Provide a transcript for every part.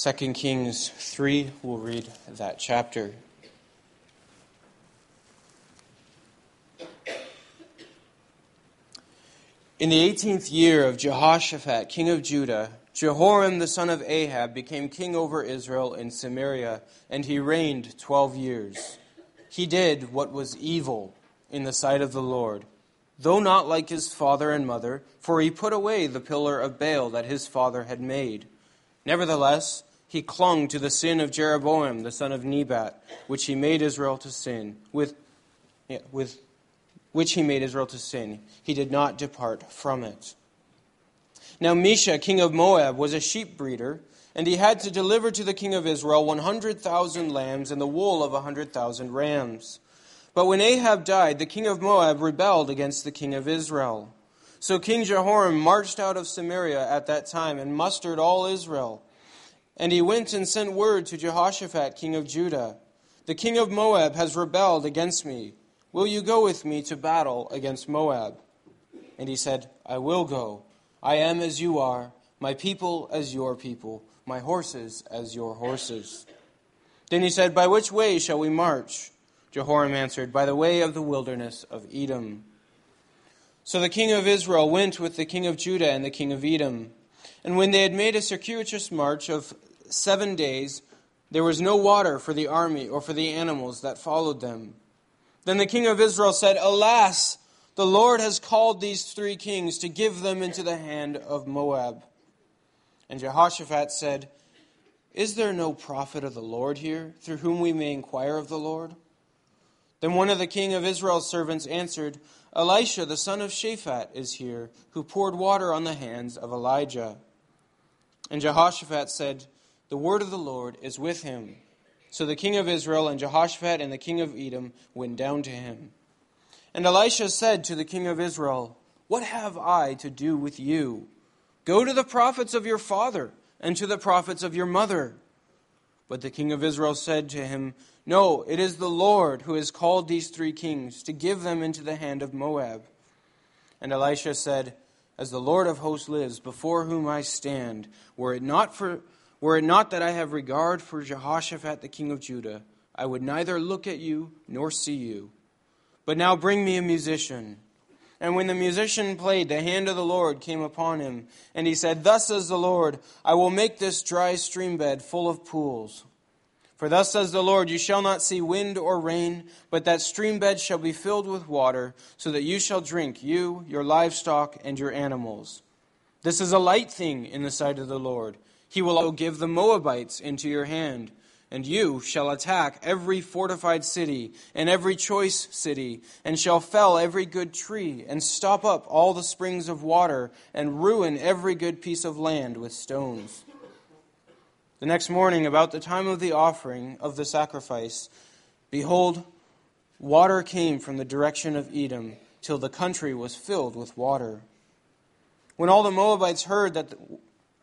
2 Kings 3, we'll read that chapter. In the eighteenth year of Jehoshaphat, king of Judah, Jehoram the son of Ahab became king over Israel in Samaria, and he reigned twelve years. He did what was evil in the sight of the Lord, though not like his father and mother, for he put away the pillar of Baal that his father had made. Nevertheless, he clung to the sin of Jeroboam the son of Nebat, which he made Israel to sin with, yeah, with which he made Israel to sin. He did not depart from it. Now Mesha, king of Moab, was a sheep breeder, and he had to deliver to the king of Israel 100,000 lambs and the wool of 100,000 rams. But when Ahab died, the king of Moab rebelled against the king of Israel. So King Jehoram marched out of Samaria at that time and mustered all Israel. And he went and sent word to Jehoshaphat, king of Judah The king of Moab has rebelled against me. Will you go with me to battle against Moab? And he said, I will go. I am as you are, my people as your people, my horses as your horses. Then he said, By which way shall we march? Jehoram answered, By the way of the wilderness of Edom. So the king of Israel went with the king of Judah and the king of Edom. And when they had made a circuitous march of seven days, there was no water for the army or for the animals that followed them. Then the king of Israel said, Alas, the Lord has called these three kings to give them into the hand of Moab. And Jehoshaphat said, Is there no prophet of the Lord here, through whom we may inquire of the Lord? Then one of the king of Israel's servants answered, Elisha the son of Shaphat is here, who poured water on the hands of Elijah. And Jehoshaphat said, the word of the Lord is with him. So the king of Israel and Jehoshaphat and the king of Edom went down to him. And Elisha said to the king of Israel, What have I to do with you? Go to the prophets of your father and to the prophets of your mother. But the king of Israel said to him, No, it is the Lord who has called these three kings to give them into the hand of Moab. And Elisha said, As the Lord of hosts lives, before whom I stand, were it not for were it not that I have regard for Jehoshaphat the king of Judah, I would neither look at you nor see you. But now bring me a musician. And when the musician played, the hand of the Lord came upon him. And he said, Thus says the Lord, I will make this dry stream bed full of pools. For thus says the Lord, You shall not see wind or rain, but that stream bed shall be filled with water, so that you shall drink, you, your livestock, and your animals. This is a light thing in the sight of the Lord he will also give the Moabites into your hand, and you shall attack every fortified city and every choice city, and shall fell every good tree, and stop up all the springs of water, and ruin every good piece of land with stones. The next morning, about the time of the offering of the sacrifice, behold, water came from the direction of Edom, till the country was filled with water. When all the Moabites heard that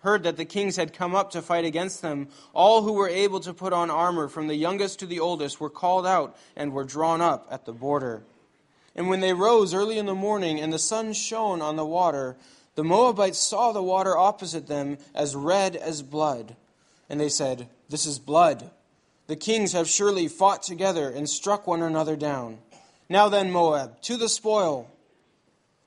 heard that the kings had come up to fight against them, all who were able to put on armor, from the youngest to the oldest, were called out and were drawn up at the border. And when they rose early in the morning and the sun shone on the water, the Moabites saw the water opposite them as red as blood. And they said, This is blood. The kings have surely fought together and struck one another down. Now then, Moab, to the spoil.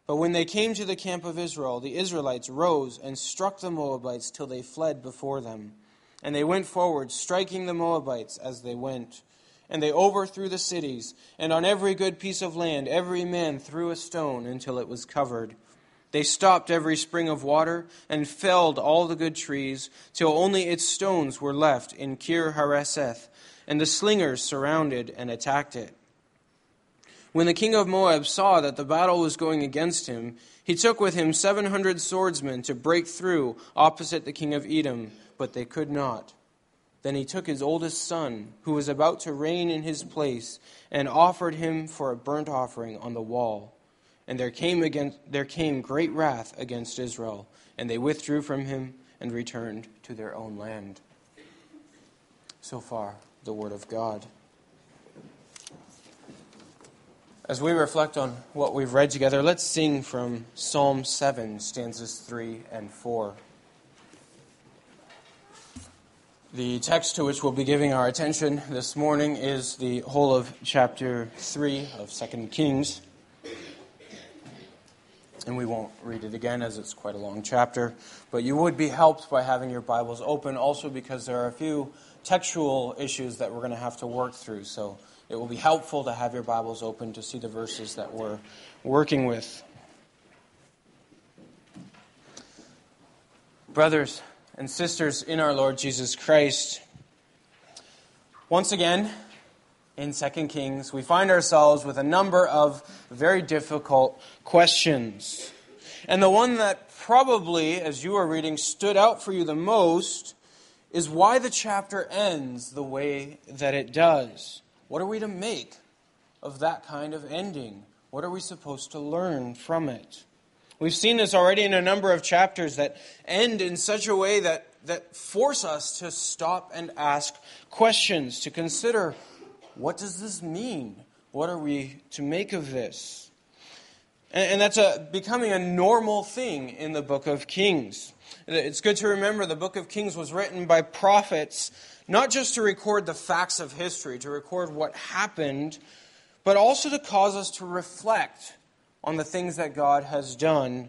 But when they came to the camp of Israel, the Israelites rose and struck the Moabites till they fled before them. And they went forward, striking the Moabites as they went. And they overthrew the cities, and on every good piece of land every man threw a stone until it was covered. They stopped every spring of water, and felled all the good trees, till only its stones were left in Kir Hareseth, and the slingers surrounded and attacked it. When the king of Moab saw that the battle was going against him, he took with him seven hundred swordsmen to break through opposite the king of Edom, but they could not. Then he took his oldest son, who was about to reign in his place, and offered him for a burnt offering on the wall. And there came, against, there came great wrath against Israel, and they withdrew from him and returned to their own land. So far, the word of God. As we reflect on what we've read together, let's sing from Psalm 7, stanzas 3 and 4. The text to which we'll be giving our attention this morning is the whole of chapter 3 of 2 Kings. And we won't read it again as it's quite a long chapter, but you would be helped by having your Bibles open also because there are a few textual issues that we're going to have to work through. So it will be helpful to have your Bibles open to see the verses that we're working with. Brothers, and sisters in our Lord Jesus Christ. Once again, in 2 Kings, we find ourselves with a number of very difficult questions. And the one that probably, as you are reading, stood out for you the most is why the chapter ends the way that it does. What are we to make of that kind of ending? What are we supposed to learn from it? We've seen this already in a number of chapters that end in such a way that, that force us to stop and ask questions, to consider what does this mean? What are we to make of this? And, and that's a, becoming a normal thing in the book of Kings. It's good to remember the book of Kings was written by prophets, not just to record the facts of history, to record what happened, but also to cause us to reflect on the things that God has done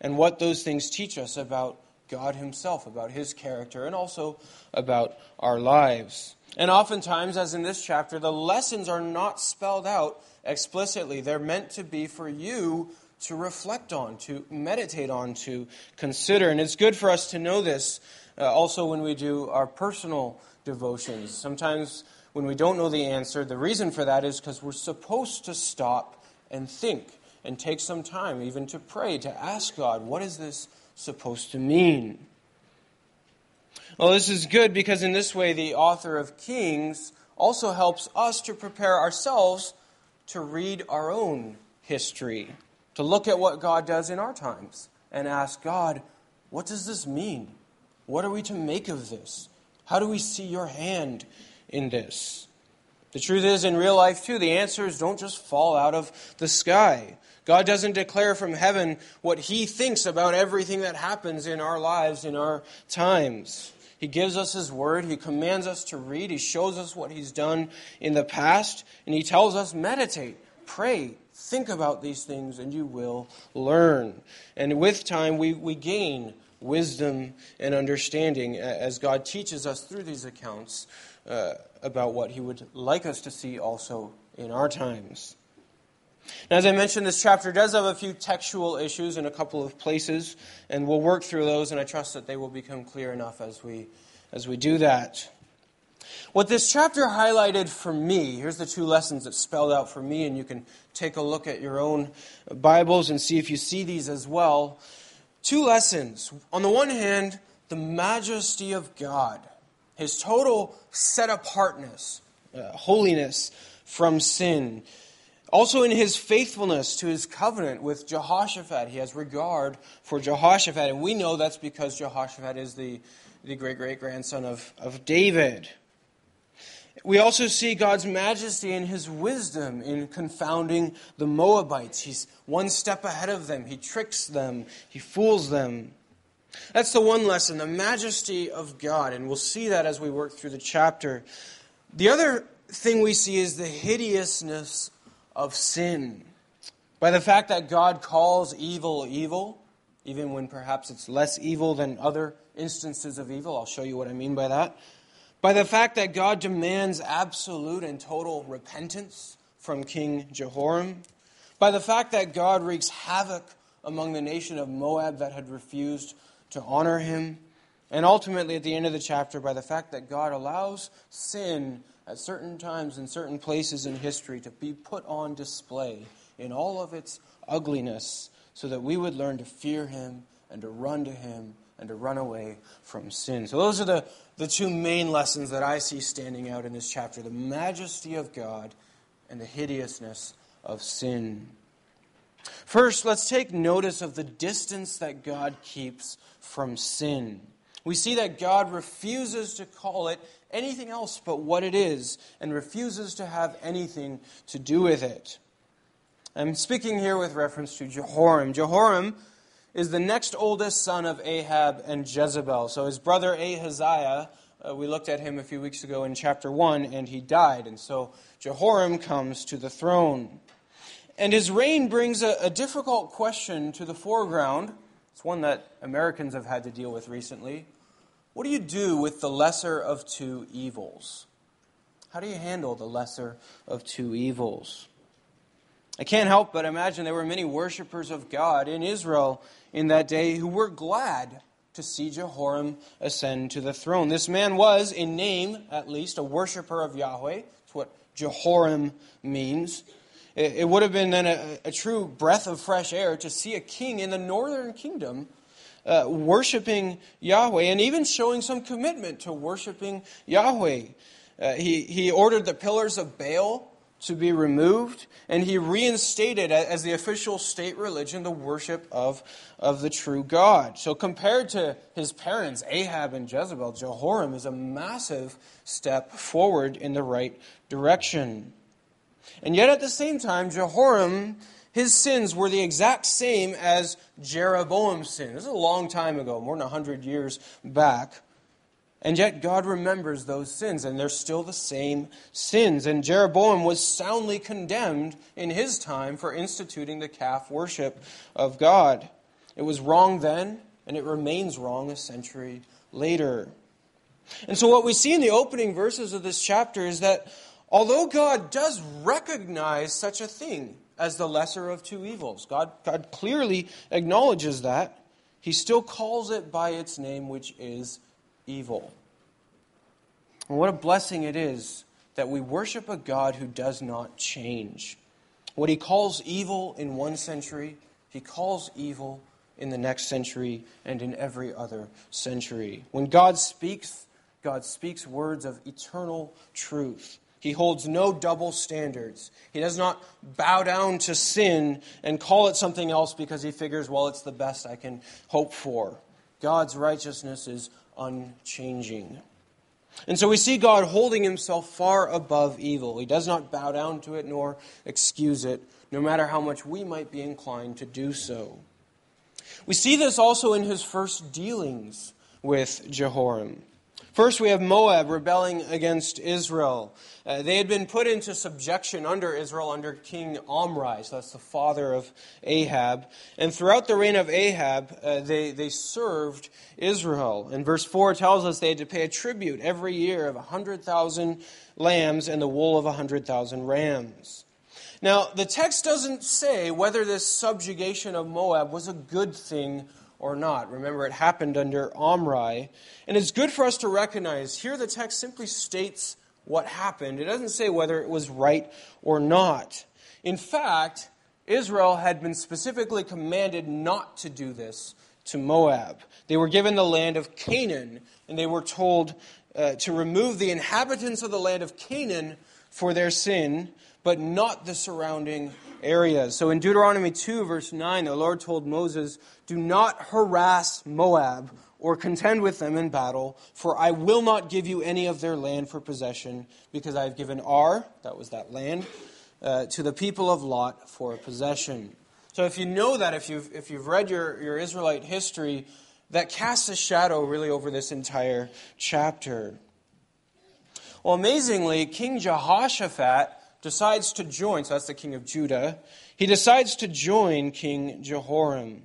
and what those things teach us about God Himself, about His character, and also about our lives. And oftentimes, as in this chapter, the lessons are not spelled out explicitly. They're meant to be for you to reflect on, to meditate on, to consider. And it's good for us to know this uh, also when we do our personal devotions. Sometimes when we don't know the answer, the reason for that is because we're supposed to stop and think and take some time even to pray, to ask God, what is this supposed to mean? Well, this is good because in this way, the author of Kings also helps us to prepare ourselves to read our own history, to look at what God does in our times and ask God, what does this mean? What are we to make of this? How do we see your hand in this? The truth is, in real life, too, the answers don't just fall out of the sky. God doesn't declare from heaven what He thinks about everything that happens in our lives, in our times. He gives us His Word. He commands us to read. He shows us what He's done in the past. And He tells us, meditate, pray, think about these things, and you will learn. And with time, we, we gain wisdom and understanding as God teaches us through these accounts uh, about what He would like us to see also in our times. Now, as I mentioned, this chapter does have a few textual issues in a couple of places, and we'll work through those, and I trust that they will become clear enough as we, as we do that. What this chapter highlighted for me, here's the two lessons that spelled out for me, and you can take a look at your own Bibles and see if you see these as well. Two lessons. On the one hand, the majesty of God, his total set apartness, uh, holiness from sin. Also, in his faithfulness to his covenant with Jehoshaphat, he has regard for Jehoshaphat. And we know that's because Jehoshaphat is the, the great great grandson of, of David. We also see God's majesty and his wisdom in confounding the Moabites. He's one step ahead of them, he tricks them, he fools them. That's the one lesson, the majesty of God. And we'll see that as we work through the chapter. The other thing we see is the hideousness of sin. By the fact that God calls evil evil, even when perhaps it's less evil than other instances of evil. I'll show you what I mean by that. By the fact that God demands absolute and total repentance from King Jehoram. By the fact that God wreaks havoc among the nation of Moab that had refused to honor him. And ultimately, at the end of the chapter, by the fact that God allows sin at certain times in certain places in history to be put on display in all of its ugliness so that we would learn to fear him and to run to him and to run away from sin. So, those are the, the two main lessons that I see standing out in this chapter the majesty of God and the hideousness of sin. First, let's take notice of the distance that God keeps from sin. We see that God refuses to call it anything else but what it is and refuses to have anything to do with it. I'm speaking here with reference to Jehoram. Jehoram is the next oldest son of Ahab and Jezebel. So his brother Ahaziah Uh, we looked at him a few weeks ago in chapter 1, and he died. And so Jehoram comes to the throne. And his reign brings a, a difficult question to the foreground. It's one that Americans have had to deal with recently. What do you do with the lesser of two evils? How do you handle the lesser of two evils? I can't help but imagine there were many worshippers of God in Israel in that day who were glad to see Jehoram ascend to the throne. This man was, in name at least, a worshiper of Yahweh. That's what Jehoram means. It, would have been then a, a, true breath of fresh air to see a king in the northern kingdom uh, worshiping Yahweh and even showing some commitment to worshiping Yahweh. Uh, he, he ordered the pillars of Baal to be removed, and he reinstated as the official state religion the worship of, of the true God. So, compared to his parents, Ahab and Jezebel, Jehoram is a massive step forward in the right direction. And yet, at the same time, Jehoram, his sins were the exact same as Jeroboam's sin. This is a long time ago, more than 100 years back. And yet God remembers those sins, and they're still the same sins. And Jeroboam was soundly condemned in his time for instituting the calf worship of God. It was wrong then, and it remains wrong a century later. And so, what we see in the opening verses of this chapter is that although God does recognize such a thing as the lesser of two evils, God, God clearly acknowledges that, he still calls it by its name, which is evil. And what a blessing it is that we worship a God who does not change. What he calls evil in one century, he calls evil in the next century and in every other century. When God speaks, God speaks words of eternal truth. He holds no double standards. He does not bow down to sin and call it something else because he figures, well, it's the best I can hope for. God's righteousness is unchanging. And so we see God holding himself far above evil. He does not bow down to it nor excuse it, no matter how much we might be inclined to do so. We see this also in his first dealings with Jehoram. First, we have Moab rebelling against Israel. Uh, they had been put into subjection under Israel under King Omri, so that's the father of Ahab. And throughout the reign of Ahab, uh, they, they served Israel. And verse 4 tells us they had to pay a tribute every year of 100,000 lambs and the wool of 100,000 rams. Now, the text doesn't say whether this subjugation of Moab was a good thing or not. Remember, it happened under Omri. And it's good for us to recognize here the text simply states what happened. It doesn't say whether it was right or not. In fact, Israel had been specifically commanded not to do this to Moab. They were given the land of Canaan, and they were told uh, to remove the inhabitants of the land of Canaan for their sin, but not the surrounding areas. So in Deuteronomy 2, verse 9, the Lord told Moses, Do not harass Moab or contend with them in battle, for I will not give you any of their land for possession, because I have given Ar, that was that land, uh, to the people of Lot for possession. So if you know that, if you've, if you've read your, your Israelite history, that casts a shadow really over this entire chapter. Well, amazingly, King Jehoshaphat decides to join, so that's the king of Judah, he decides to join King Jehoram.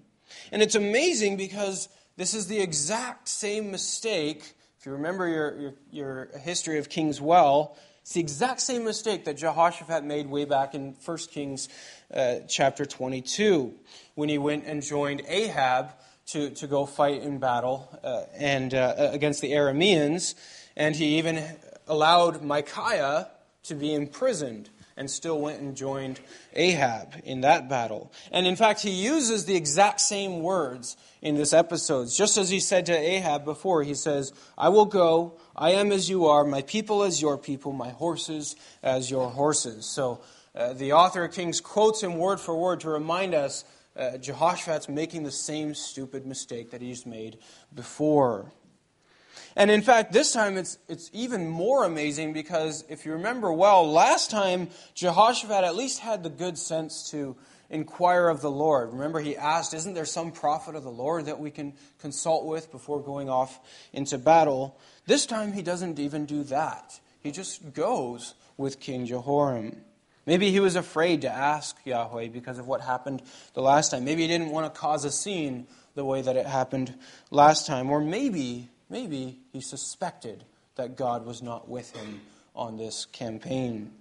And it's amazing because this is the exact same mistake. If you remember your, your, your history of kings well, it's the exact same mistake that Jehoshaphat made way back in 1 Kings uh, chapter 22 when he went and joined Ahab to, to go fight in battle uh, and uh, against the Arameans. And he even allowed Micaiah to be imprisoned and still went and joined Ahab in that battle. And in fact, he uses the exact same words in this episode. Just as he said to Ahab before, he says, I will go, I am as you are, my people as your people, my horses as your horses. So uh, the author of Kings quotes him word for word to remind us uh, Jehoshaphat's making the same stupid mistake that he's made before. And in fact, this time it's, it's even more amazing because if you remember well, last time Jehoshaphat at least had the good sense to inquire of the Lord. Remember, he asked, Isn't there some prophet of the Lord that we can consult with before going off into battle? This time, he doesn't even do that. He just goes with King Jehoram. Maybe he was afraid to ask Yahweh because of what happened the last time. Maybe he didn't want to cause a scene the way that it happened last time. Or maybe, maybe he suspected that God was not with him on this campaign.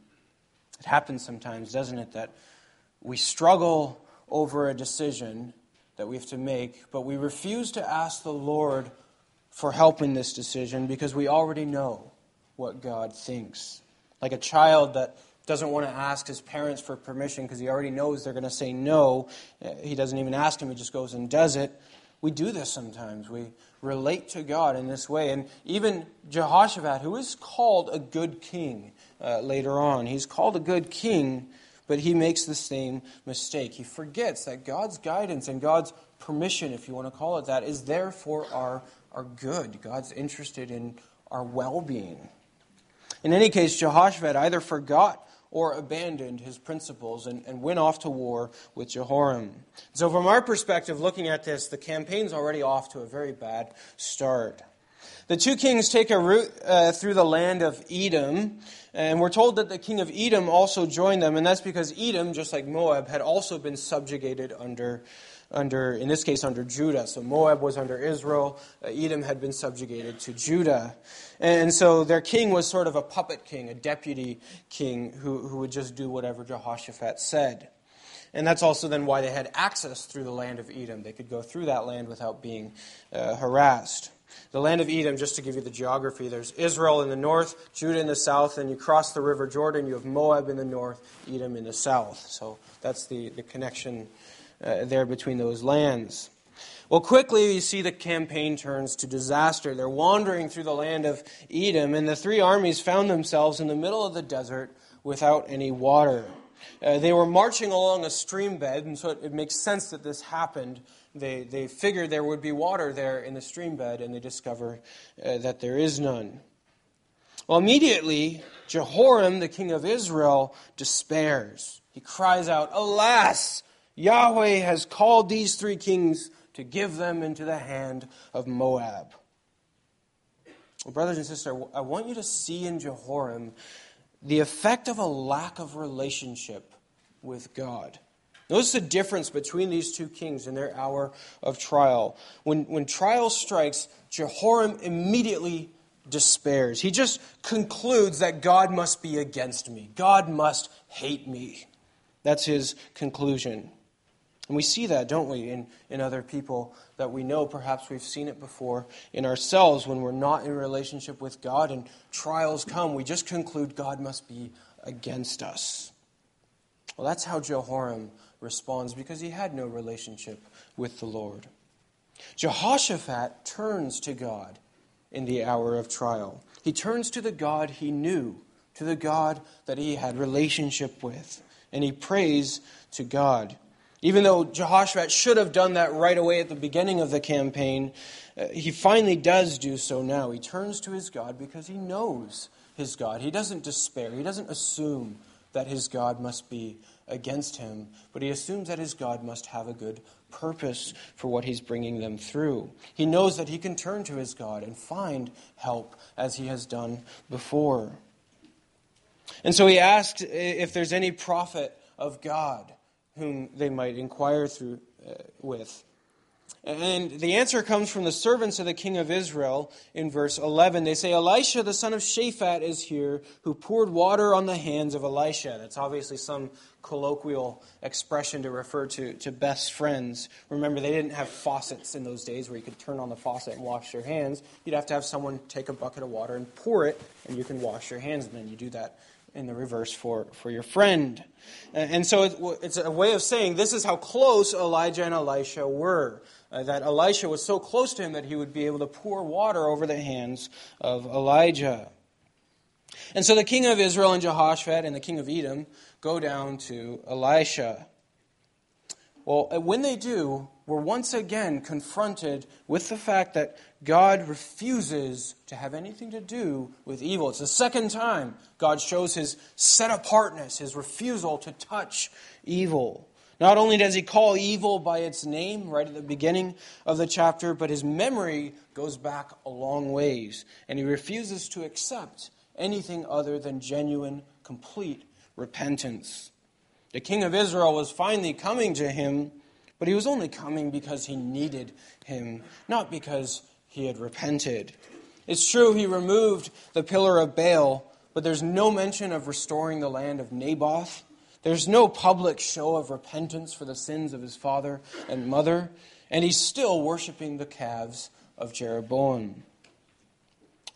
It happens sometimes, doesn't it, that we struggle over a decision that we have to make, but we refuse to ask the Lord for help in this decision because we already know what God thinks. Like a child that doesn't want to ask his parents for permission because he already knows they're going to say no. Uh, he doesn't even ask him, he just goes and does it. We do this sometimes. We relate to God in this way. And even Jehoshaphat, who is called a good king uh, later on, he's called a good king, but he makes the same mistake. He forgets that God's guidance and God's permission, if you want to call it that, is there for our, our good. God's interested in our well being. In any case, Jehoshaphat either forgot or abandoned his principles and, and went off to war with Jehoram. So, from our perspective, looking at this, the campaign's already off to a very bad start. The two kings take a route uh, through the land of Edom, and we're told that the king of Edom also joined them, and that's because Edom, just like Moab, had also been subjugated under under, in this case, under Judah. So Moab was under Israel. Uh, Edom had been subjugated to Judah. And so their king was sort of a puppet king, a deputy king who, who would just do whatever Jehoshaphat said. And that's also then why they had access through the land of Edom. They could go through that land without being uh, harassed. The land of Edom, just to give you the geography, there's Israel in the north, Judah in the south, and you cross the river Jordan, you have Moab in the north, Edom in the south. So that's the, the connection uh, there between those lands. Well, quickly you see the campaign turns to disaster. They're wandering through the land of Edom, and the three armies found themselves in the middle of the desert without any water. Uh, they were marching along a stream bed, and so it, it makes sense that this happened. They, they figured there would be water there in the stream bed, and they discover uh, that there is none. Well, immediately, Jehoram, the king of Israel, despairs. He cries out, Alas! Yahweh has called these three kings to give them into the hand of Moab. Well, brothers and sisters, I want you to see in Jehoram the effect of a lack of relationship with God. Notice the difference between these two kings in their hour of trial. When, when trial strikes, Jehoram immediately despairs. He just concludes that God must be against me, God must hate me. That's his conclusion. And we see that, don't we, in, in other people that we know. Perhaps we've seen it before in ourselves when we're not in relationship with God and trials come. We just conclude God must be against us. Well, that's how Jehoram responds because he had no relationship with the Lord. Jehoshaphat turns to God in the hour of trial. He turns to the God he knew, to the God that he had relationship with, and he prays to God. Even though Jehoshaphat should have done that right away at the beginning of the campaign, uh, he finally does do so now. He turns to his God because he knows his God. He doesn't despair, he doesn't assume that his God must be against him, but he assumes that his God must have a good purpose for what he's bringing them through. He knows that he can turn to his God and find help as he has done before. And so he asked if there's any prophet of God whom they might inquire through uh, with. And the answer comes from the servants of the king of Israel in verse 11. They say, Elisha, the son of Shaphat, is here, who poured water on the hands of Elisha. That's obviously some colloquial expression to refer to, to best friends. Remember, they didn't have faucets in those days where you could turn on the faucet and wash your hands. You'd have to have someone take a bucket of water and pour it, and you can wash your hands, and then you do that in the reverse for, for your friend. And so it's a way of saying this is how close Elijah and Elisha were. Uh, that Elisha was so close to him that he would be able to pour water over the hands of Elijah. And so the king of Israel and Jehoshaphat and the king of Edom go down to Elisha. Well, when they do, we're once again confronted with the fact that God refuses to have anything to do with evil. It's the second time God shows his set apartness, his refusal to touch evil. Not only does he call evil by its name right at the beginning of the chapter, but his memory goes back a long ways, and he refuses to accept anything other than genuine, complete repentance. The king of Israel was finally coming to him, but he was only coming because he needed him, not because he had repented. It's true he removed the pillar of Baal, but there's no mention of restoring the land of Naboth there's no public show of repentance for the sins of his father and mother, and he's still worshiping the calves of Jeroboam.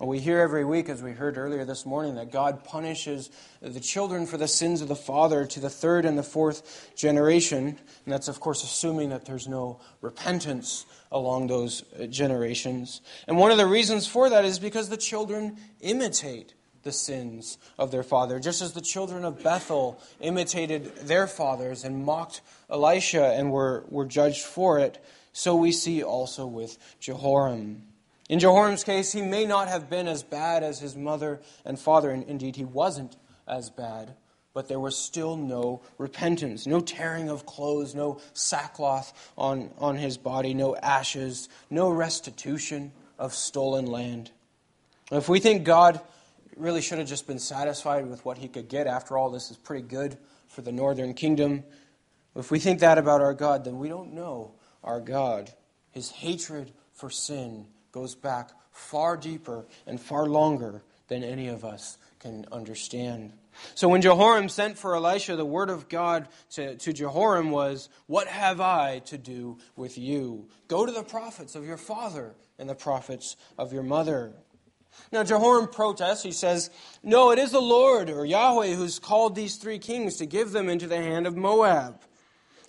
We hear every week, as we heard earlier this morning, that God punishes the children for the sins of the father to the third and the fourth generation. And that's, of course, assuming that there's no repentance along those generations. And one of the reasons for that is because the children imitate the sins of their father. Just as the children of Bethel imitated their fathers and mocked Elisha and were, were judged for it, so we see also with Jehoram. In Jehoram's case, he may not have been as bad as his mother and father, and indeed he wasn't as bad, but there was still no repentance, no tearing of clothes, no sackcloth on, on his body, no ashes, no restitution of stolen land. If we think God really should have just been satisfied with what he could get. After all, this is pretty good for the northern kingdom. If we think that about our God, then we don't know our God. His hatred for sin goes back far deeper and far longer than any of us can understand. So when Jehoram sent for Elisha, the word of God to, to Jehoram was, What have I to do with you? Go to the prophets of your father and the prophets of your mother. Now, Jehoram protests. He says, No, it is the Lord, or Yahweh, who's called these three kings to give them into the hand of Moab.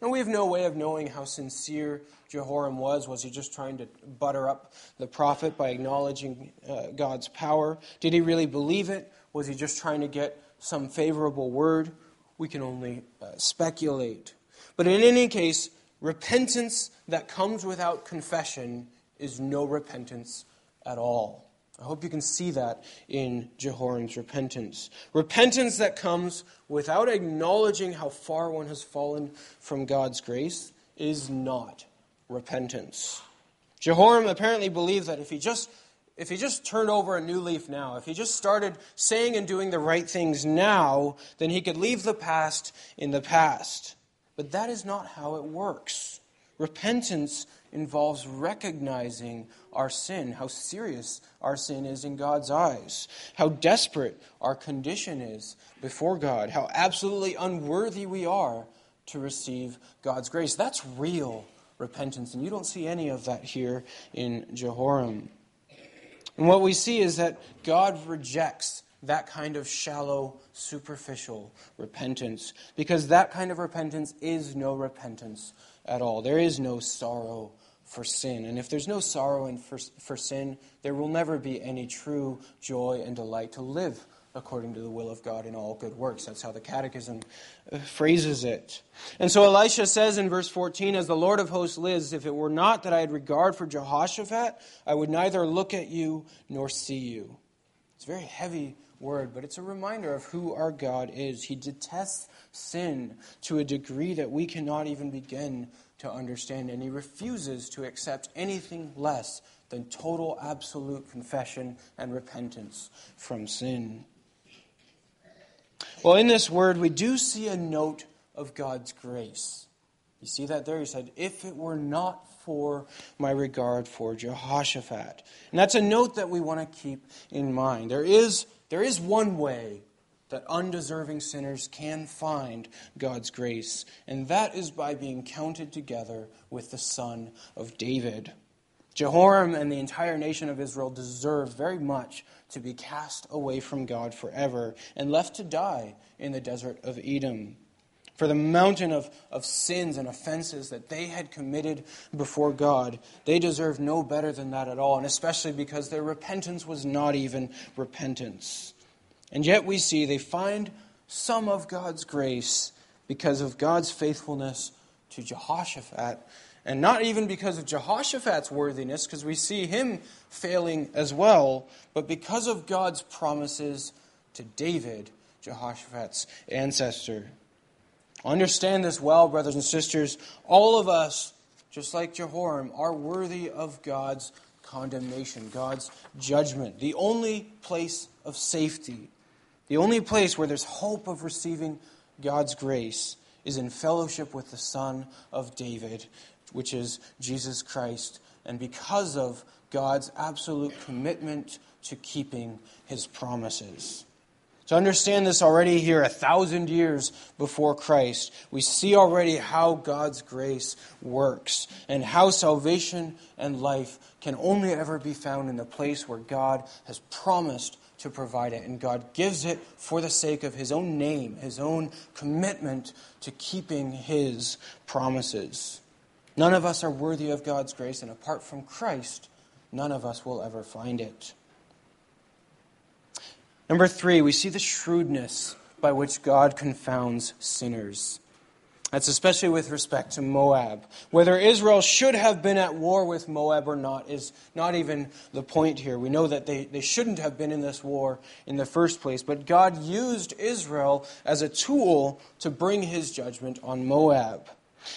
And we have no way of knowing how sincere Jehoram was. Was he just trying to butter up the prophet by acknowledging uh, God's power? Did he really believe it? Was he just trying to get some favorable word? We can only uh, speculate. But in any case, repentance that comes without confession is no repentance at all. I hope you can see that in Jehoram's repentance. Repentance that comes without acknowledging how far one has fallen from God's grace is not repentance. Jehoram apparently believed that if he just if he just turned over a new leaf now, if he just started saying and doing the right things now, then he could leave the past in the past. But that is not how it works. Repentance involves recognizing our sin, how serious our sin is in God's eyes, how desperate our condition is before God, how absolutely unworthy we are to receive God's grace. That's real repentance, and you don't see any of that here in Jehoram. And what we see is that God rejects that kind of shallow, superficial repentance, because that kind of repentance is no repentance at all. There is no sorrow for sin. And if there's no sorrow in for, for sin, there will never be any true joy and delight to live according to the will of God in all good works. That's how the Catechism uh, phrases it. And so Elisha says in verse 14, As the Lord of hosts lives, if it were not that I had regard for Jehoshaphat, I would neither look at you nor see you. It's a very heavy word, but it's a reminder of who our God is. He detests sin to a degree that we cannot even begin to understand, and he refuses to accept anything less than total, absolute confession and repentance from sin. Well, in this word, we do see a note of God's grace. You see that there? He said, If it were not for my regard for Jehoshaphat. And that's a note that we want to keep in mind. There is, there is one way that undeserving sinners can find God's grace, and that is by being counted together with the Son of David. Jehoram and the entire nation of Israel deserve very much to be cast away from God forever and left to die in the desert of Edom. For the mountain of, of sins and offenses that they had committed before God, they deserve no better than that at all, and especially because their repentance was not even repentance. And yet we see they find some of God's grace because of God's faithfulness to Jehoshaphat. And not even because of Jehoshaphat's worthiness, because we see him failing as well, but because of God's promises to David, Jehoshaphat's ancestor. Understand this well, brothers and sisters. All of us, just like Jehoram, are worthy of God's condemnation, God's judgment. The only place of safety, the only place where there's hope of receiving God's grace is in fellowship with the Son of David, which is Jesus Christ, and because of God's absolute commitment to keeping his promises. To understand this already here, a thousand years before Christ, we see already how God's grace works and how salvation and life can only ever be found in the place where God has promised to provide it. And God gives it for the sake of His own name, His own commitment to keeping His promises. None of us are worthy of God's grace, and apart from Christ, none of us will ever find it. Number three, we see the shrewdness by which God confounds sinners. That's especially with respect to Moab. Whether Israel should have been at war with Moab or not is not even the point here. We know that they, they shouldn't have been in this war in the first place, but God used Israel as a tool to bring his judgment on Moab.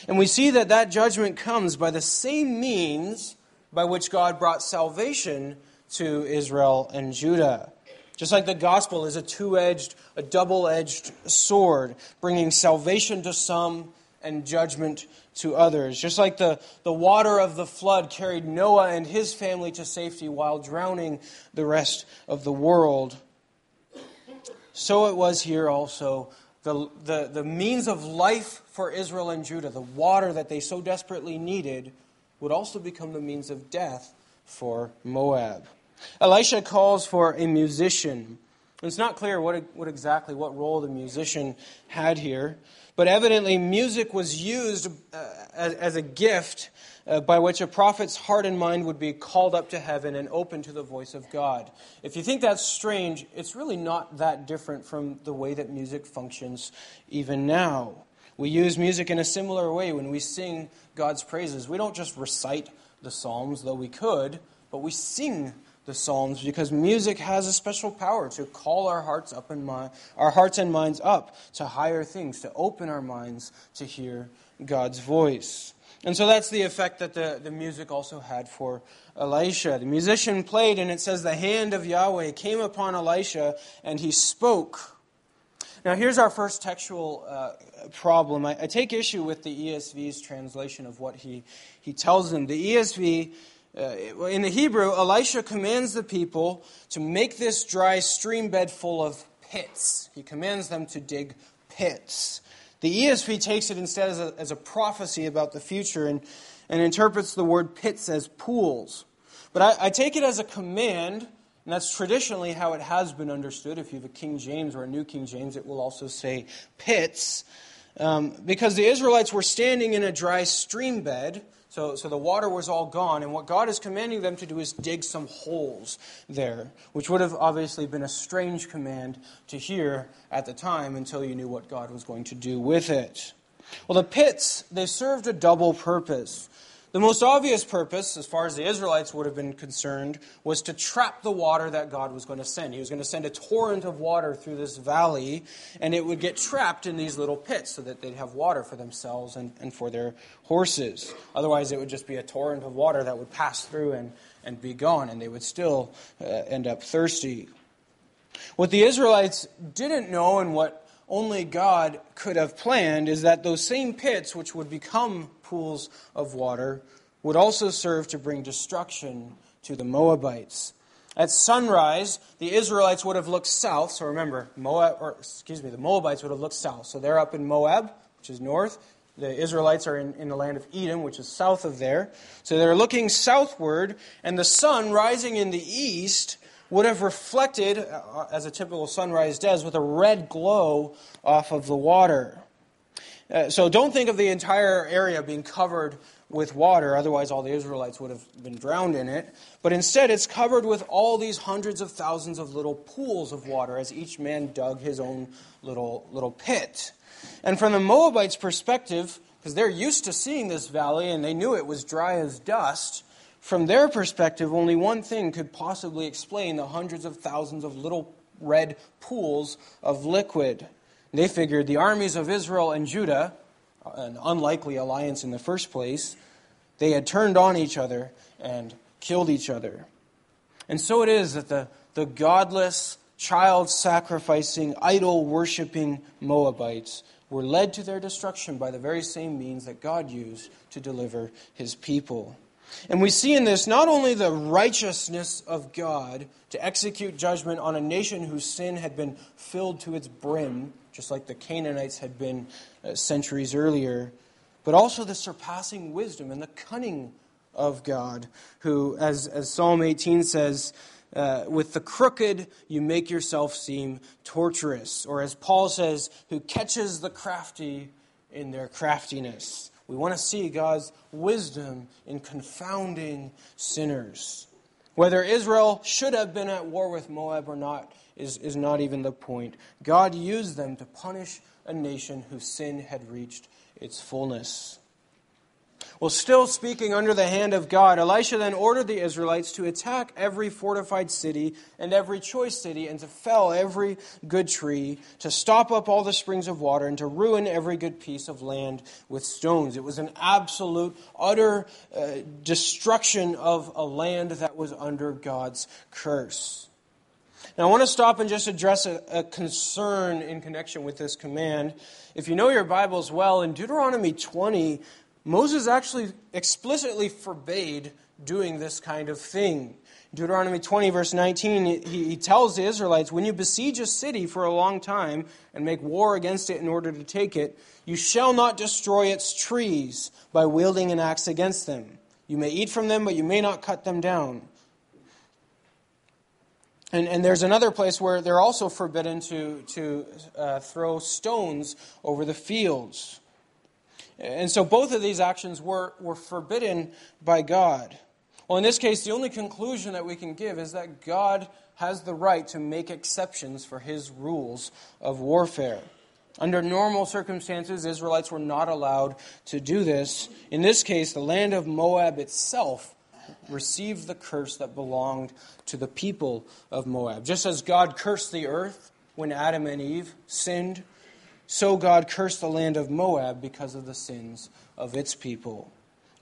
And we see that that judgment comes by the same means by which God brought salvation to Israel and Judah. Just like the gospel is a two edged, a double edged sword, bringing salvation to some and judgment to others. Just like the, the water of the flood carried Noah and his family to safety while drowning the rest of the world, so it was here also. The, the, the means of life for Israel and Judah, the water that they so desperately needed, would also become the means of death for Moab. Elisha calls for a musician. It's not clear what, what exactly what role the musician had here, but evidently music was used uh, as, as, a gift uh, by which a prophet's heart and mind would be called up to heaven and open to the voice of God. If you think that's strange, it's really not that different from the way that music functions even now. We use music in a similar way when we sing God's praises. We don't just recite the Psalms, though we could, but we sing the Psalms because music has a special power to call our hearts up and our hearts and minds up to higher things, to open our minds to hear God's voice. And so that's the effect that the, the music also had for Elisha. The musician played, and it says, The hand of Yahweh came upon Elisha, and he spoke. Now, here's our first textual uh, problem. I, I, take issue with the ESV's translation of what he, he tells them. The ESV uh, in the Hebrew, Elisha commands the people to make this dry stream bed full of pits. He commands them to dig pits. The ESV takes it instead as a, as a prophecy about the future and, and interprets the word pits as pools. But I, I take it as a command, and that's traditionally how it has been understood. If you have a King James or a New King James, it will also say pits. Um, because the Israelites were standing in a dry stream bed so, so the water was all gone, and what God is commanding them to do is dig some holes there, which would have obviously been a strange command to hear at the time until you knew what God was going to do with it. Well, the pits, they served a double purpose. The most obvious purpose, as far as the Israelites would have been concerned, was to trap the water that God was going to send. He was going to send a torrent of water through this valley, and it would get trapped in these little pits so that they'd have water for themselves and, and for their horses. Otherwise, it would just be a torrent of water that would pass through and, and be gone, and they would still uh, end up thirsty. What the Israelites didn't know, and what only God could have planned is that those same pits, which would become pools of water, would also serve to bring destruction to the Moabites. At sunrise, the Israelites would have looked south. So remember, Moab, or excuse me, the Moabites would have looked south. So they're up in Moab, which is north. The Israelites are in, in the land of Edom, which is south of there. So they're looking southward, and the sun rising in the east would have reflected, uh, as a typical sunrise does, with a red glow off of the water. Uh, so don't think of the entire area being covered with water, otherwise, all the Israelites would have been drowned in it. But instead, it's covered with all these hundreds of thousands of little pools of water as each man dug his own little, little pit. And from the Moabites' perspective, because they're used to seeing this valley and they knew it was dry as dust, from their perspective, only one thing could possibly explain the hundreds of thousands of little red pools of liquid They figured the armies of Israel and Judah, an unlikely alliance in the first place, they had turned on each other and killed each other. And so it is that the, the godless, child sacrificing, idol worshiping Moabites were led to their destruction by the very same means that God used to deliver his people. And we see in this not only the righteousness of God to execute judgment on a nation whose sin had been filled to its brim, just like the Canaanites had been uh, centuries earlier, but also the surpassing wisdom and the cunning of God, who, as, as Psalm 18 says, uh, with the crooked you make yourself seem torturous. Or as Paul says, who catches the crafty in their craftiness. We want to see God's wisdom in confounding sinners. Whether Israel should have been at war with Moab or not is, is not even the point. God used them to punish a nation whose sin had reached its fullness. Well, still speaking under the hand of God, Elisha then ordered the Israelites to attack every fortified city and every choice city and to fell every good tree, to stop up all the springs of water, and to ruin every good piece of land with stones. It was an absolute, utter uh, destruction of a land that was under God's curse. Now, I want to stop and just address a, a, concern in connection with this command. If you know your Bibles well, in Deuteronomy 20, Moses actually explicitly forbade doing this kind of thing. Deuteronomy 20, verse 19, he, tells the Israelites when you besiege a city for a long time and make war against it in order to take it, you shall not destroy its trees by wielding an axe against them. You may eat from them, but you may not cut them down. And, and there's another place where they're also forbidden to, to uh, throw stones over the fields. And so both of these actions were, were forbidden by God. Well, in this case, the only conclusion that we can give is that God has the right to make exceptions for his rules of warfare. Under normal circumstances, Israelites were not allowed to do this. In this case, the land of Moab itself received the curse that belonged to the people of Moab. Just as God cursed the earth when Adam and Eve sinned, so God cursed the land of Moab because of the sins of its people.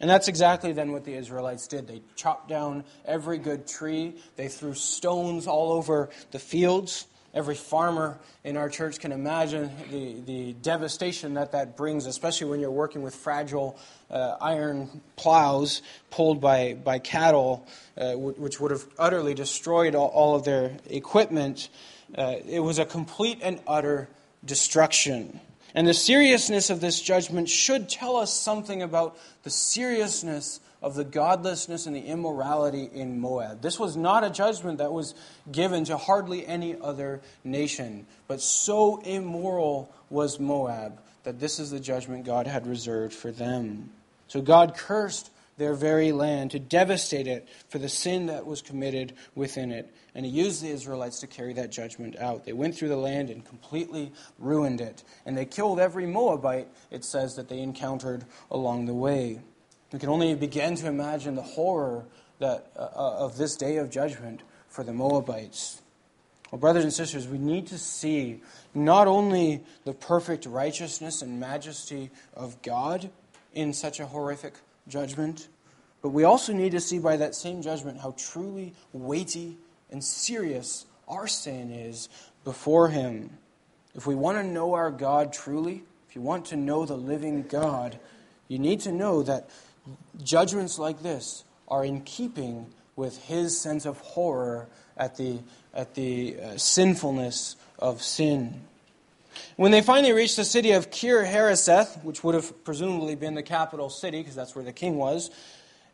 And that's exactly then what the Israelites did. They chopped down every good tree, they threw stones all over the fields. Every farmer in our church can imagine the, the devastation that that brings, especially when you're working with fragile uh, iron plows pulled by, by cattle, uh, which would have utterly destroyed all, all of their equipment. Uh, it was a complete and utter destruction. And the seriousness of this judgment should tell us something about the seriousness of the godlessness and the immorality in Moab. This was not a judgment that was given to hardly any other nation, but so immoral was Moab that this is the judgment God had reserved for them. So God cursed their very land, to devastate it for the sin that was committed within it. And he used the Israelites to carry that judgment out. They went through the land and completely ruined it. And they killed every Moabite, it says, that they encountered along the way. We can only begin to imagine the horror that, uh, uh of this day of judgment for the Moabites. Well, brothers and sisters, we need to see not only the perfect righteousness and majesty of God in such a horrific judgment. But we also need to see by that same judgment how truly weighty and serious our sin is before Him. If we want to know our God truly, if you want to know the living God, you need to know that judgments like this are in keeping with His sense of horror at the, at the uh, sinfulness of sin. When they finally reached the city of Kir Hareseth, which would have presumably been the capital city, because that's where the king was,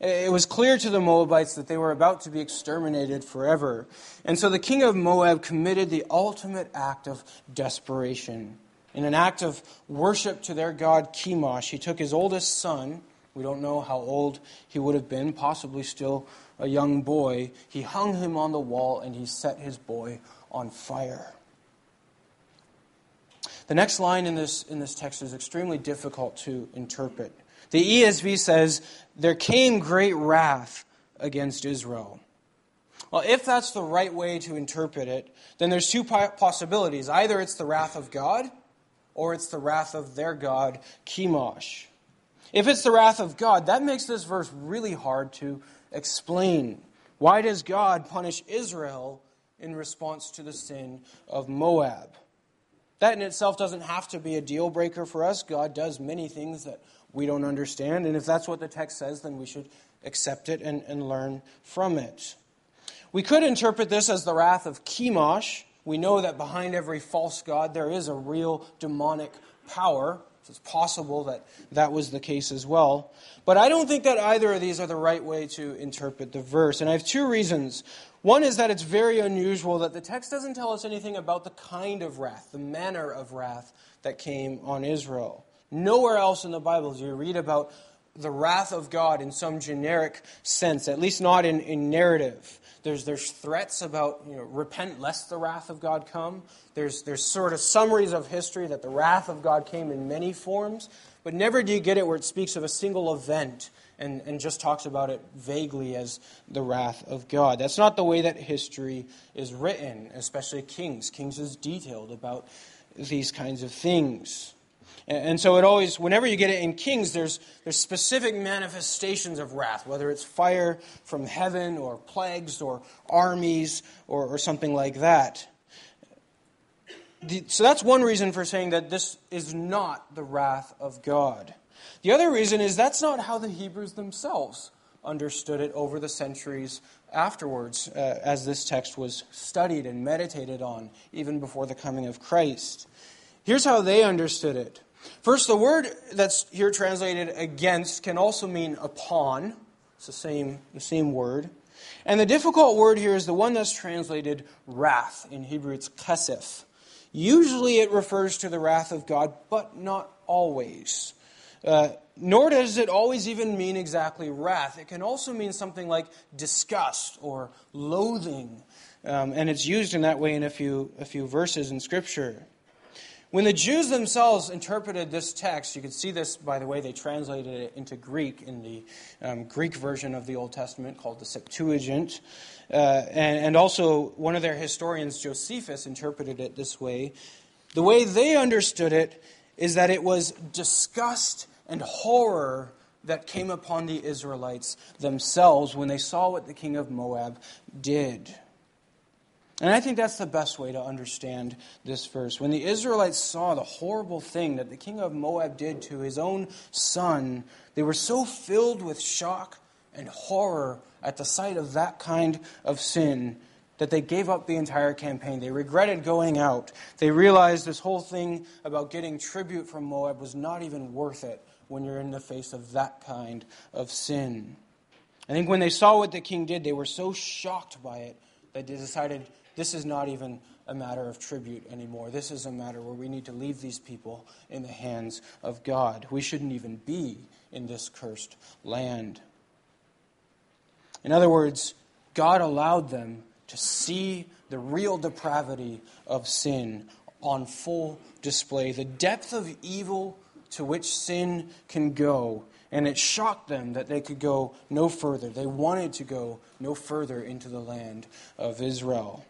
it was clear to the Moabites that they were about to be exterminated forever. And so the king of Moab committed the ultimate act of desperation. In an act of worship to their god Chemosh, he took his oldest son, we don't know how old he would have been, possibly still a young boy. He hung him on the wall and he set his boy on fire. The next line in this, in this text is extremely difficult to interpret. The ESV says, There came great wrath against Israel. Well, if that's the right way to interpret it, then there's two possibilities. Either it's the wrath of God, or it's the wrath of their god, Chemosh. If it's the wrath of God, that makes this verse really hard to explain. Why does God punish Israel in response to the sin of Moab? That in itself doesn't have to be a deal breaker for us. God does many things that we don't understand, and if that's what the text says, then we should accept it and, and learn from it. We could interpret this as the wrath of Chemosh. We know that behind every false god there is a real demonic power. It's possible that that was the case as well. But I don't think that either of these are the right way to interpret the verse. And I have two reasons. One is that it's very unusual that the text doesn't tell us anything about the kind of wrath, the manner of wrath that came on Israel. Nowhere else in the Bible do you read about the wrath of God in some generic sense, at least not in, in narrative. There's, there's threats about, you know, repent lest the wrath of God come. There's, there's sort of summaries of history that the wrath of God came in many forms, but never do you get it where it speaks of a single event and, and just talks about it vaguely as the wrath of God. That's not the way that history is written, especially Kings. Kings is detailed about these kinds of things. And so it always, whenever you get it in Kings, there's, there's specific manifestations of wrath, whether it's fire from heaven or plagues or armies or, or something like that. The, so that's one reason for saying that this is not the wrath of God. The other reason is that's not how the Hebrews themselves understood it over the centuries afterwards, uh, as this text was studied and meditated on, even before the coming of Christ. Here's how they understood it. First, the word that's here translated against can also mean upon. It's the same, the same word. And the difficult word here is the one that's translated wrath. In Hebrew, it's chesef. Usually it refers to the wrath of God, but not always. Uh, nor does it always even mean exactly wrath. It can also mean something like disgust or loathing. Um, and it's used in that way in a few, a few verses in Scripture. When the Jews themselves interpreted this text, you can see this by the way they translated it into Greek in the um, Greek version of the Old Testament called the Septuagint. Uh, and, and also, one of their historians, Josephus, interpreted it this way. The way they understood it is that it was disgust and horror that came upon the Israelites themselves when they saw what the king of Moab did. And I think that's the best way to understand this verse. When the Israelites saw the horrible thing that the king of Moab did to his own son, they were so filled with shock and horror at the sight of that kind of sin that they gave up the entire campaign. They regretted going out. They realized this whole thing about getting tribute from Moab was not even worth it when you're in the face of that kind of sin. I think when they saw what the king did, they were so shocked by it that they decided this is not even a matter of tribute anymore. This is a matter where we need to leave these people in the hands of God. We shouldn't even be in this cursed land. In other words, God allowed them to see the real depravity of sin on full display, the depth of evil to which sin can go. And it shocked them that they could go no further. They wanted to go no further into the land of Israel.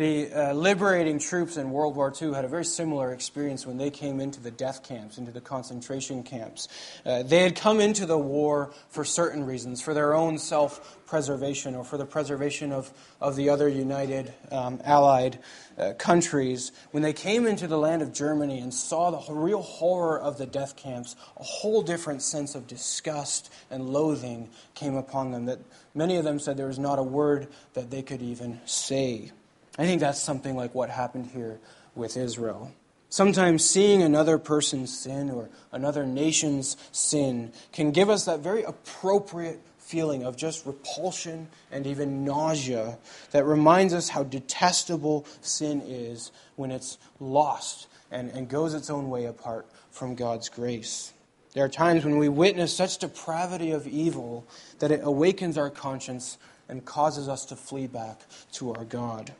The uh, liberating troops in World War II had a very similar experience when they came into the death camps, into the concentration camps. Uh, they had come into the war for certain reasons, for their own self preservation or for the preservation of, of the other united um, allied uh, countries. When they came into the land of Germany and saw the real horror of the death camps, a whole different sense of disgust and loathing came upon them that many of them said there was not a word that they could even say. I think that's something like what happened here with Israel. Sometimes seeing another person's sin or another nation's sin can give us that very appropriate feeling of just repulsion and even nausea that reminds us how detestable sin is when it's lost and, and goes its own way apart from God's grace. There are times when we witness such depravity of evil that it awakens our conscience and causes us to flee back to our God.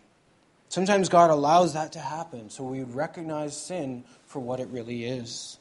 Sometimes God allows that to happen so we recognize sin for what it really is.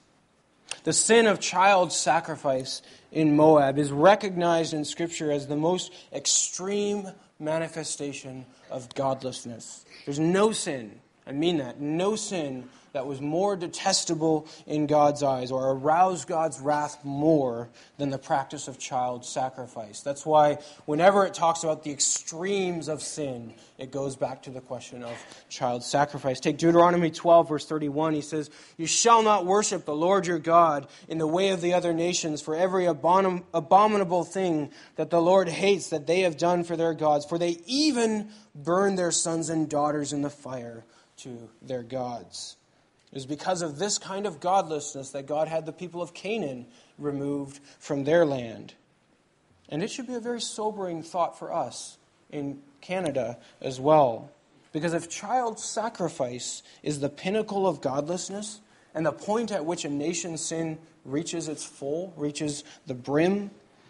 The sin of child sacrifice in Moab is recognized in Scripture as the most extreme manifestation of godlessness. There's no sin, I mean that. No sin that was more detestable in God's eyes or aroused God's wrath more than the practice of child sacrifice. That's why whenever it talks about the extremes of sin, it goes back to the question of child sacrifice. Take Deuteronomy 12, verse 31. He says, You shall not worship the Lord your God in the way of the other nations, for every abominable thing that the Lord hates that they have done for their gods, for they even burn their sons and daughters in the fire to their gods. It was because of this kind of godlessness that God had the people of Canaan removed from their land. And it should be a very sobering thought for us in Canada as well. Because if child sacrifice is the pinnacle of godlessness and the point at which a nation's sin reaches its full, reaches the brim,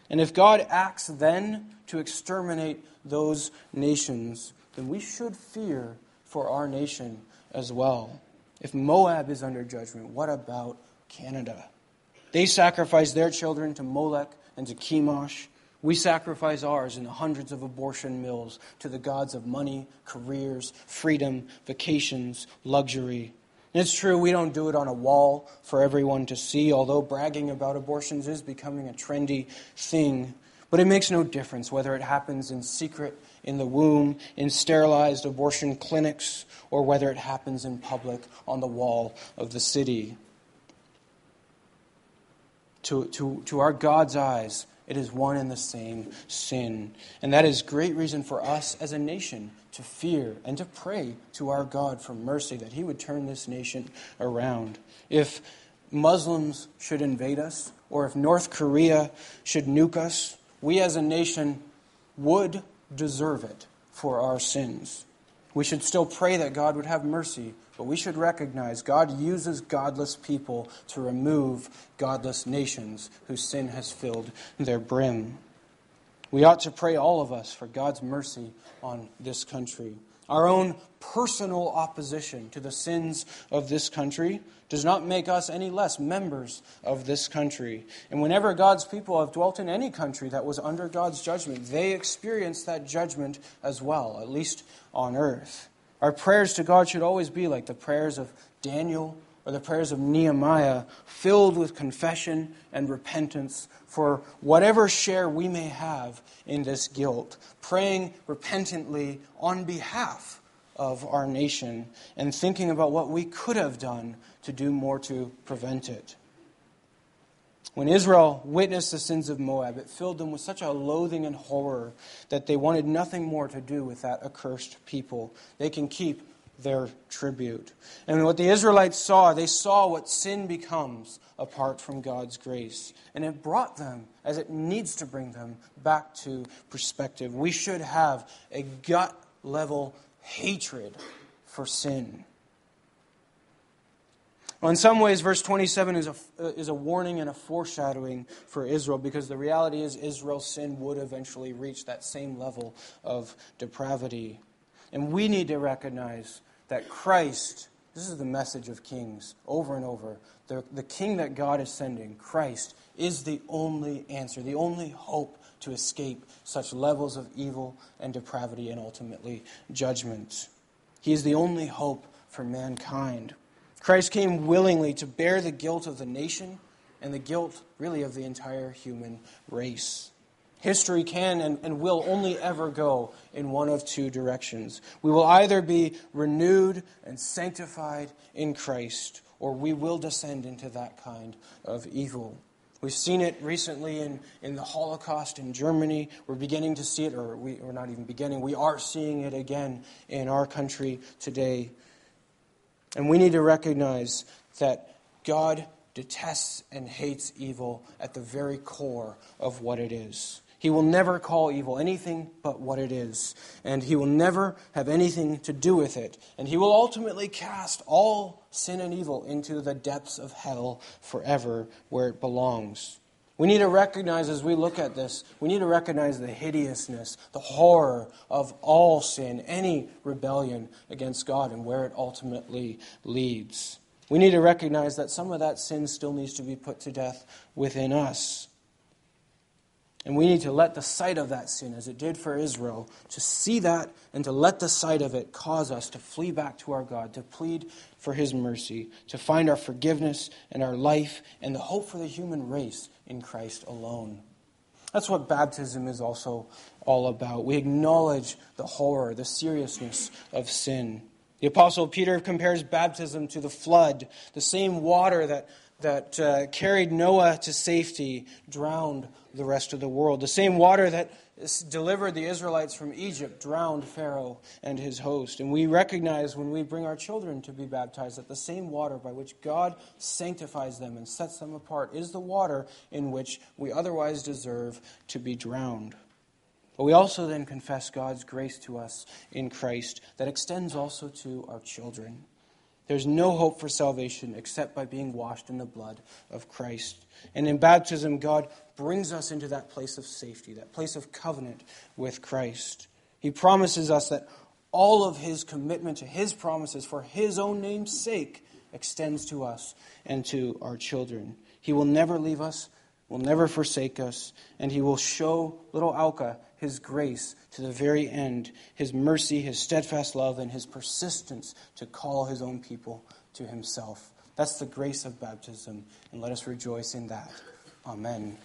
and if God acts then to exterminate those nations, then we should fear for our nation as well. If Moab is under judgment, what about Canada? They sacrifice their children to Molech and to Chemosh. We sacrifice ours in the hundreds of abortion mills to the gods of money, careers, freedom, vacations, luxury. And it's true, we don't do it on a wall for everyone to see, although bragging about abortions is becoming a trendy thing. But it makes no difference whether it happens in secret in the womb, in sterilized abortion clinics, or whether it happens in public on the wall of the city. To, to, to our God's eyes, it is one and the same sin. And that is great reason for us as a nation to fear and to pray to our God for mercy that He would turn this nation around. If Muslims should invade us, or if North Korea should nuke us, we as a nation would deserve it for our sins. We should still pray that God would have mercy, but we should recognize God uses godless people to remove godless nations whose sin has filled their brim. We ought to pray, all of us, for God's mercy on this country. Our own personal opposition to the sins of this country does not make us any less members of this country. And whenever God's people have dwelt in any country that was under God's judgment, they experience that judgment as well, at least on earth. Our prayers to God should always be like the prayers of Daniel or the prayers of Nehemiah, filled with confession and repentance for whatever share we may have in this guilt, praying repentantly on behalf of our nation and thinking about what we could have done to do more to prevent it. When Israel witnessed the sins of Moab, it filled them with such a loathing and horror that they wanted nothing more to do with that accursed people. They can keep their tribute. And what the Israelites saw, they saw what sin becomes apart from God's grace. And it brought them, as it needs to bring them, back to perspective. We should have a gut level hatred for sin. Well, in some ways, verse 27 is a, is a warning and a foreshadowing for Israel because the reality is Israel's sin would eventually reach that same level of depravity. And we need to recognize that Christ, this is the message of kings over and over, the, the king that God is sending, Christ, is the only answer, the only hope to escape such levels of evil and depravity and ultimately judgment. He is the only hope for mankind. Christ came willingly to bear the guilt of the nation and the guilt, really, of the entire human race. History can and, and will only ever go in one of two directions. We will either be renewed and sanctified in Christ, or we will descend into that kind of evil. We've seen it recently in, in the Holocaust in Germany. We're beginning to see it, or we, we're not even beginning, we are seeing it again in our country today. And we need to recognize that God detests and hates evil at the very core of what it is. He will never call evil anything but what it is, and he will never have anything to do with it. And he will ultimately cast all sin and evil into the depths of hell forever, where it belongs. We need to recognize as we look at this, we need to recognize the hideousness, the horror of all sin, any rebellion against God, and where it ultimately leads. We need to recognize that some of that sin still needs to be put to death within us. And we need to let the sight of that sin, as it did for Israel, to see that and to let the sight of it cause us to flee back to our God, to plead for His mercy, to find our forgiveness and our life and the hope for the human race in Christ alone. That's what baptism is also all about. We acknowledge the horror, the seriousness of sin. The Apostle Peter compares baptism to the flood, the same water that that uh, carried Noah to safety drowned the rest of the world. The same water that delivered the Israelites from Egypt drowned Pharaoh and his host. And we recognize when we bring our children to be baptized that the same water by which God sanctifies them and sets them apart is the water in which we otherwise deserve to be drowned. But we also then confess God's grace to us in Christ that extends also to our children. There's no hope for salvation except by being washed in the blood of Christ. And in baptism, God brings us into that place of safety, that place of covenant with Christ. He promises us that all of His commitment to His promises for His own name's sake extends to us and to our children. He will never leave us, will never forsake us, and He will show little Alka his grace to the very end, his mercy, his steadfast love, and his persistence to call his own people to himself. That's the grace of baptism, and let us rejoice in that. Amen.